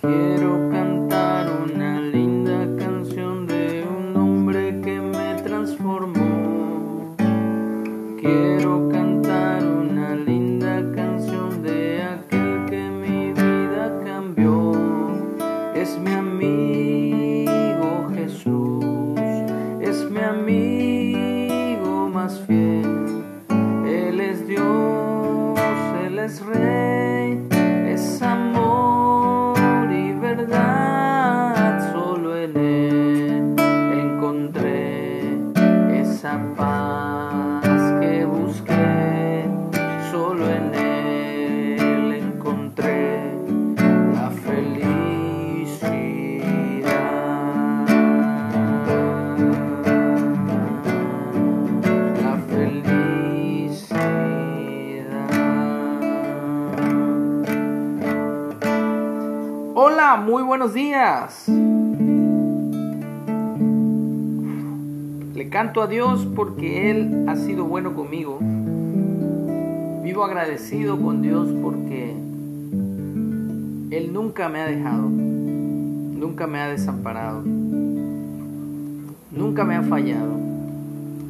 Quiero esa paz que busqué. Solo en Él encontré la felicidad. La felicidad. Hola, muy buenos días. Canto a Dios porque Él ha sido bueno conmigo. Vivo agradecido con Dios porque Él nunca me ha dejado, nunca me ha desamparado, nunca me ha fallado.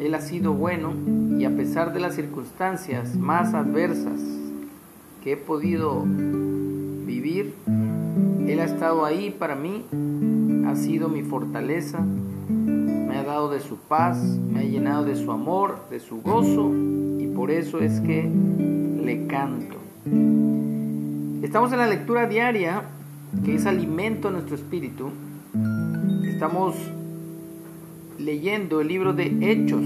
Él ha sido bueno y a pesar de las circunstancias más adversas que he podido vivir, Él ha estado ahí para mí, ha sido mi fortaleza, dado de su paz, me ha llenado de su amor, de su gozo y por eso es que le canto. Estamos en la lectura diaria que es alimento a nuestro espíritu. Estamos leyendo el libro de Hechos.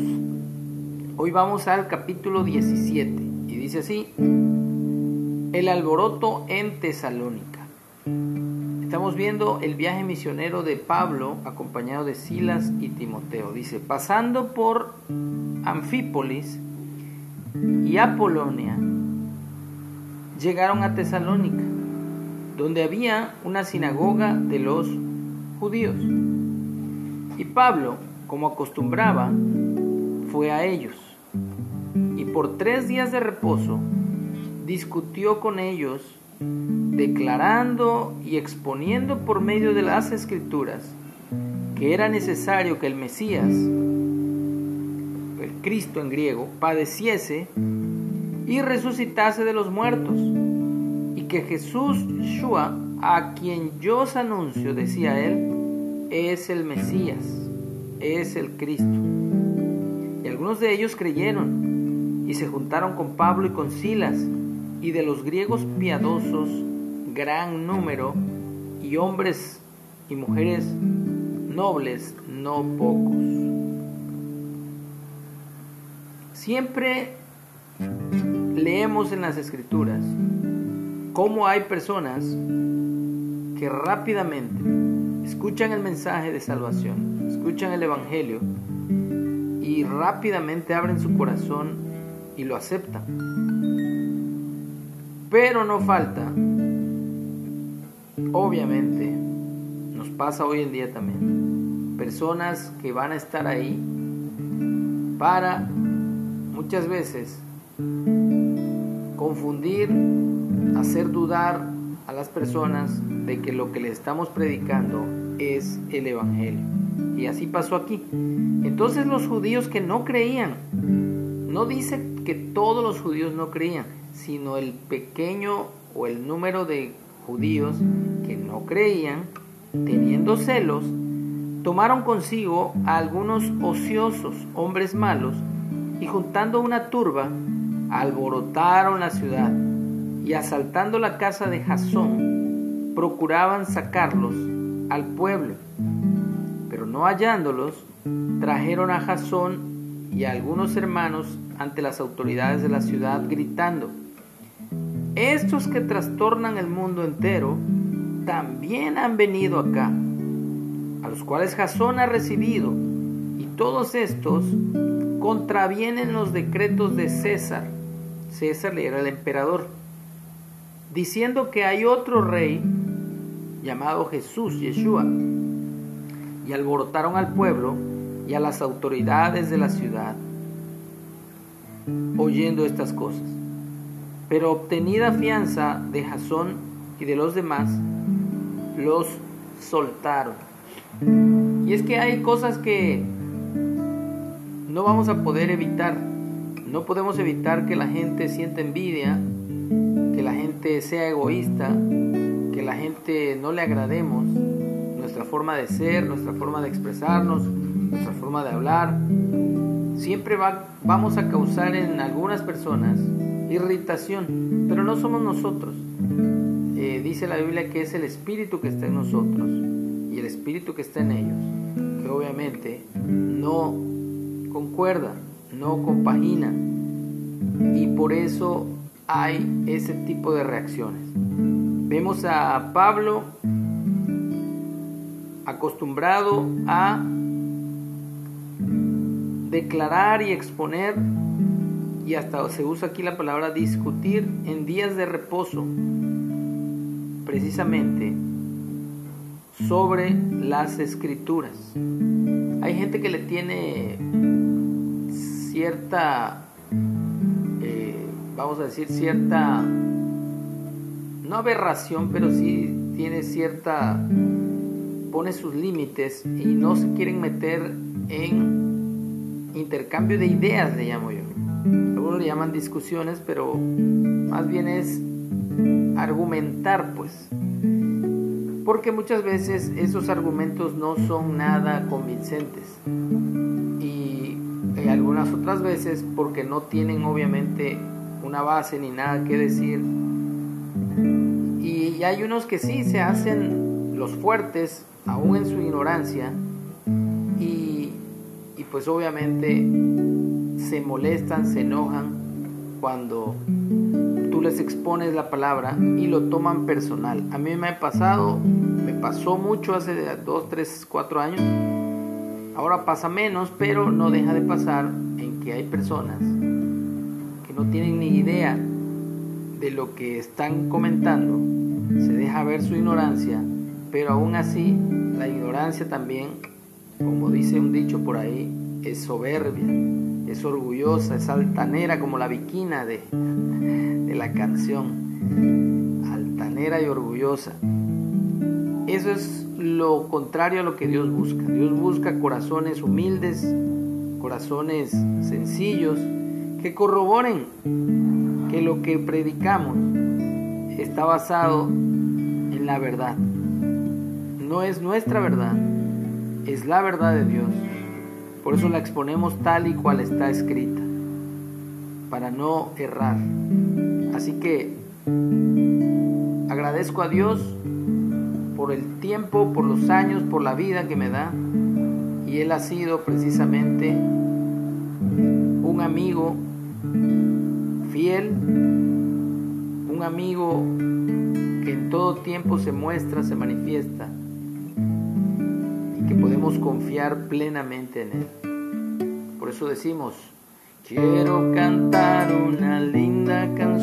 Hoy vamos al capítulo 17 y dice así, el alboroto en Tesalónica. Estamos viendo el viaje misionero de Pablo acompañado de Silas y Timoteo. Dice, pasando por Anfípolis y Apolonia, llegaron a Tesalónica, donde había una sinagoga de los judíos. Y Pablo, como acostumbraba, fue a ellos. Y por tres días de reposo discutió con ellos, declarando y exponiendo por medio de las escrituras que era necesario que el Mesías, el Cristo en griego, padeciese y resucitase de los muertos, y que Jesús Yeshua, a quien yo os anuncio, decía él, es el Mesías, es el Cristo. Y algunos de ellos creyeron y se juntaron con Pablo y con Silas, y de los griegos piadosos, gran número, y hombres y mujeres nobles, no pocos. Siempre leemos en las escrituras cómo hay personas que rápidamente escuchan el mensaje de salvación, escuchan el Evangelio y rápidamente abren su corazón y lo aceptan. Pero no falta, obviamente, nos pasa hoy en día también, personas que van a estar ahí para muchas veces confundir, hacer dudar a las personas de que lo que le estamos predicando es el Evangelio. Y así pasó aquí. Entonces los judíos que no creían, no dice que todos los judíos no creían, sino el pequeño o el número de judíos que no creían, teniendo celos, tomaron consigo a algunos ociosos hombres malos y juntando una turba, alborotaron la ciudad y asaltando la casa de Jasón, procuraban sacarlos al pueblo. Pero no hallándolos, trajeron a Jasón y a algunos hermanos ante las autoridades de la ciudad gritando, estos que trastornan el mundo entero también han venido acá, a los cuales Jasón ha recibido, y todos estos contravienen los decretos de César. César era el emperador, diciendo que hay otro rey llamado Jesús, Yeshua, y alborotaron al pueblo y a las autoridades de la ciudad, oyendo estas cosas. Pero obtenida fianza de Jasón y de los demás, los soltaron. Y es que hay cosas que no vamos a poder evitar. No podemos evitar que la gente sienta envidia, que la gente sea egoísta, que la gente no le agrademos nuestra forma de ser, nuestra forma de expresarnos, nuestra forma de hablar. Siempre va, vamos a causar en algunas personas irritación, pero no somos nosotros. Eh, dice la Biblia que es el espíritu que está en nosotros y el espíritu que está en ellos, que obviamente no concuerda, no compagina y por eso hay ese tipo de reacciones. Vemos a Pablo acostumbrado a declarar y exponer y hasta se usa aquí la palabra discutir en días de reposo, precisamente sobre las escrituras. Hay gente que le tiene cierta, eh, vamos a decir, cierta, no aberración, pero sí tiene cierta, pone sus límites y no se quieren meter en intercambio de ideas, le llamo yo. Algunos le llaman discusiones, pero más bien es argumentar, pues. Porque muchas veces esos argumentos no son nada convincentes. Y algunas otras veces porque no tienen obviamente una base ni nada que decir. Y hay unos que sí se hacen los fuertes, aún en su ignorancia. Pues obviamente se molestan, se enojan cuando tú les expones la palabra y lo toman personal. A mí me ha pasado, me pasó mucho hace 2, 3, 4 años. Ahora pasa menos, pero no deja de pasar en que hay personas que no tienen ni idea de lo que están comentando. Se deja ver su ignorancia, pero aún así la ignorancia también, como dice un dicho por ahí, es soberbia es orgullosa, es altanera como la viquina de, de la canción, altanera y orgullosa. Eso es lo contrario a lo que Dios busca. Dios busca corazones humildes, corazones sencillos, que corroboren que lo que predicamos está basado en la verdad. No es nuestra verdad, es la verdad de Dios. Por eso la exponemos tal y cual está escrita, para no errar. Así que agradezco a Dios por el tiempo, por los años, por la vida que me da. Y Él ha sido precisamente un amigo fiel, un amigo que en todo tiempo se muestra, se manifiesta que podemos confiar plenamente en Él. Por eso decimos, quiero cantar una linda canción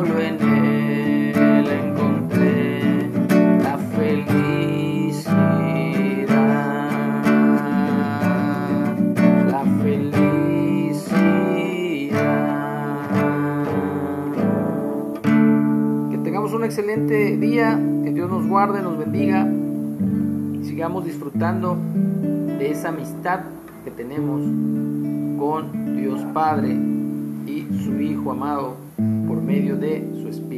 solo en Él encontré la felicidad, la felicidad. Que tengamos un excelente día Dios nos guarde, nos bendiga sigamos disfrutando de esa amistad que tenemos con Dios Padre y su Hijo amado por medio de su Espíritu.